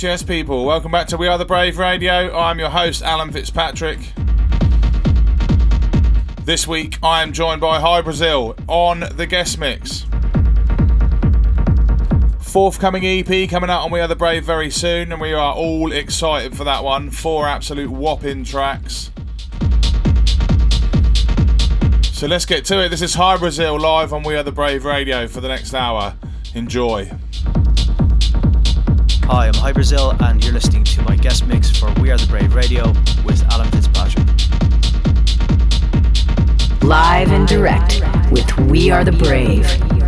Yes, yes, people. Welcome back to We Are the Brave Radio. I'm your host, Alan Fitzpatrick. This week, I am joined by Hybrasil on the guest mix. Forthcoming EP coming out on We Are the Brave very soon, and we are all excited for that one. Four absolute whopping tracks. So let's get to it. This is Hybrasil live on We Are the Brave Radio for the next hour. Enjoy. Hi, I'm Hybrasil, and you're listening to my guest mix for We Are the Brave Radio with Alan Fitzpatrick. Live and direct with We Are the Brave.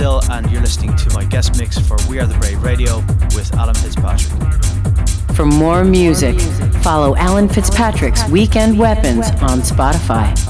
Brazil, and you're listening to my guest mix for We Are the Brave Radio with Alan Fitzpatrick. For more music, follow Alan Fitzpatrick's Weekend Weapons on Spotify.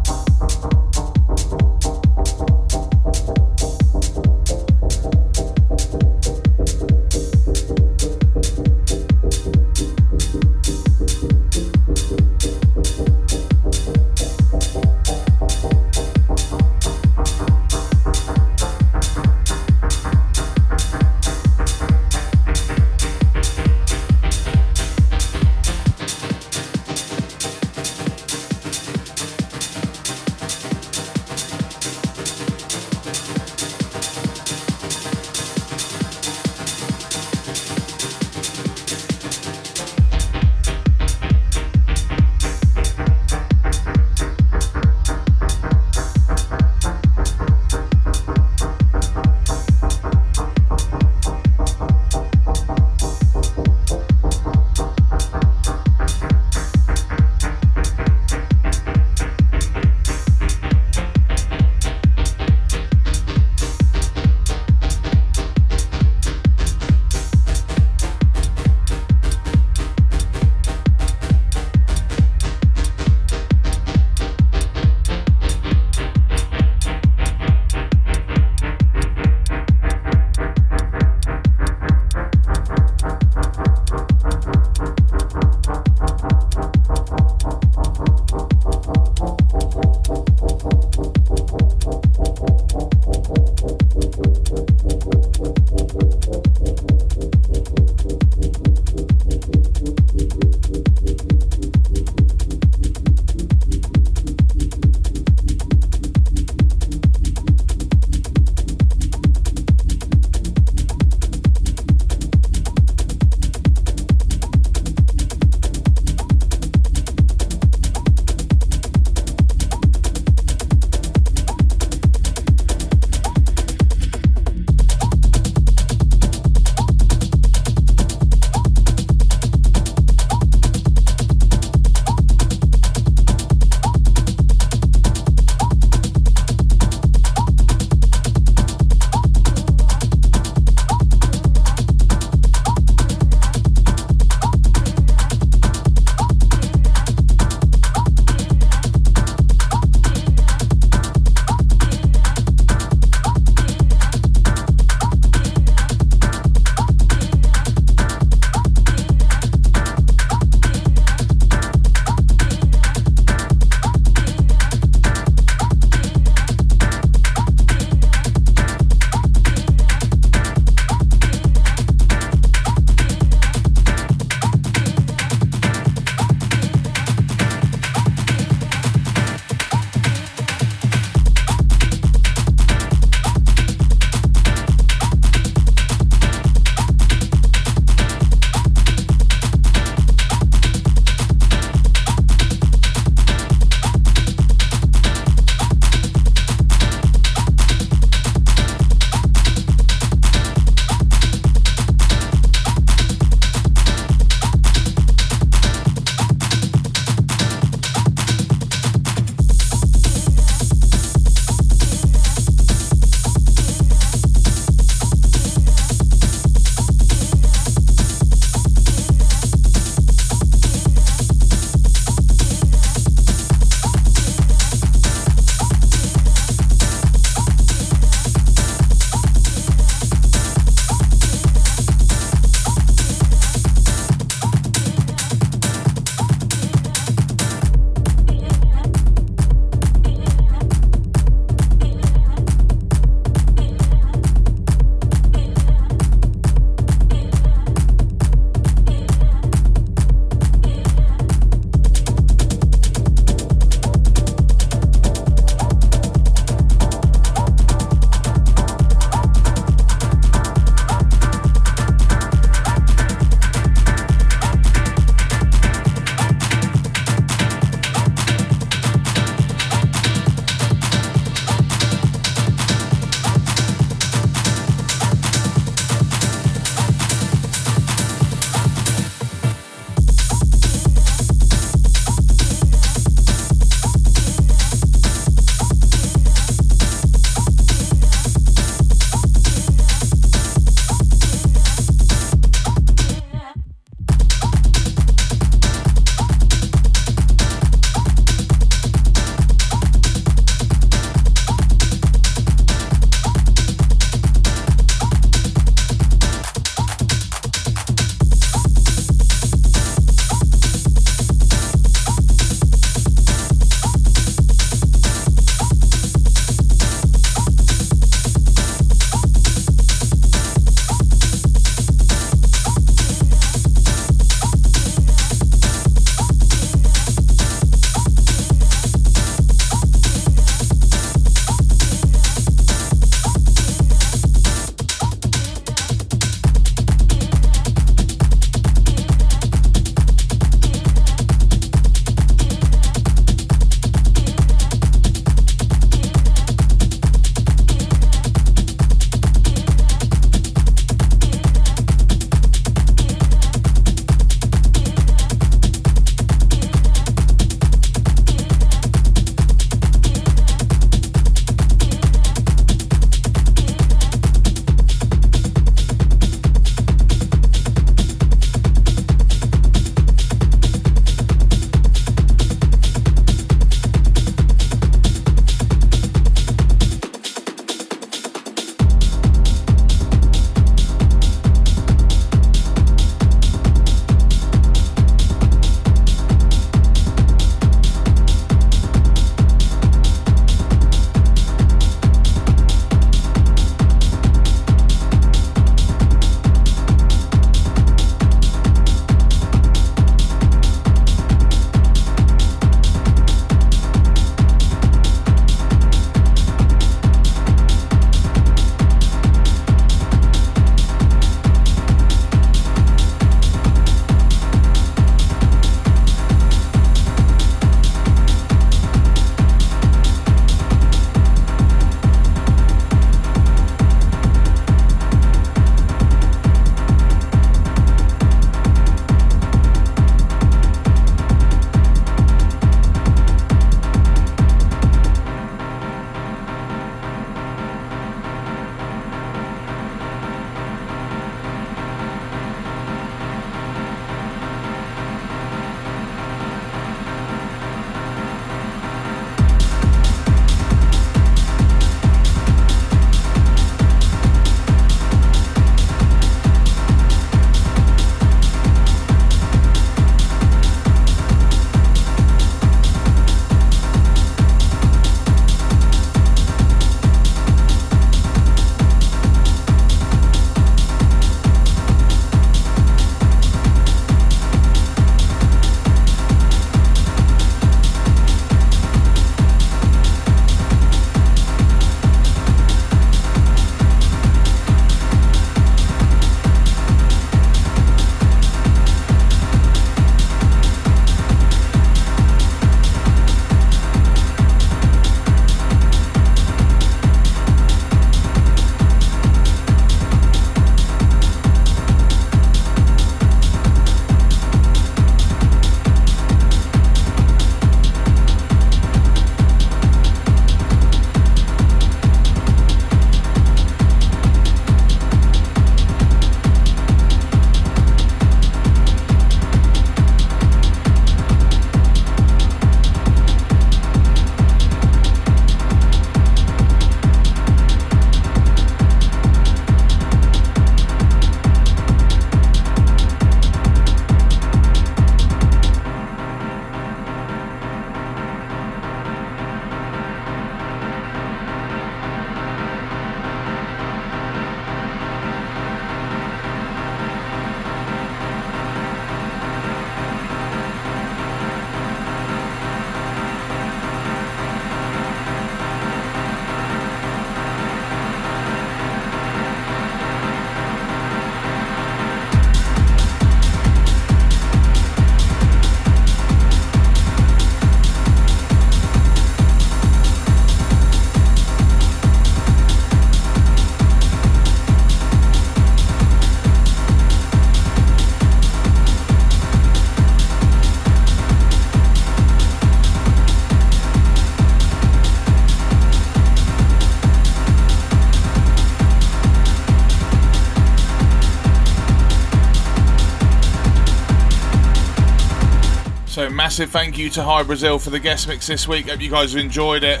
So, massive thank you to Hybrasil for the guest mix this week. Hope you guys have enjoyed it.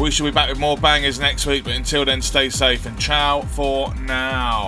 We shall be back with more bangers next week, but until then, stay safe and ciao for now.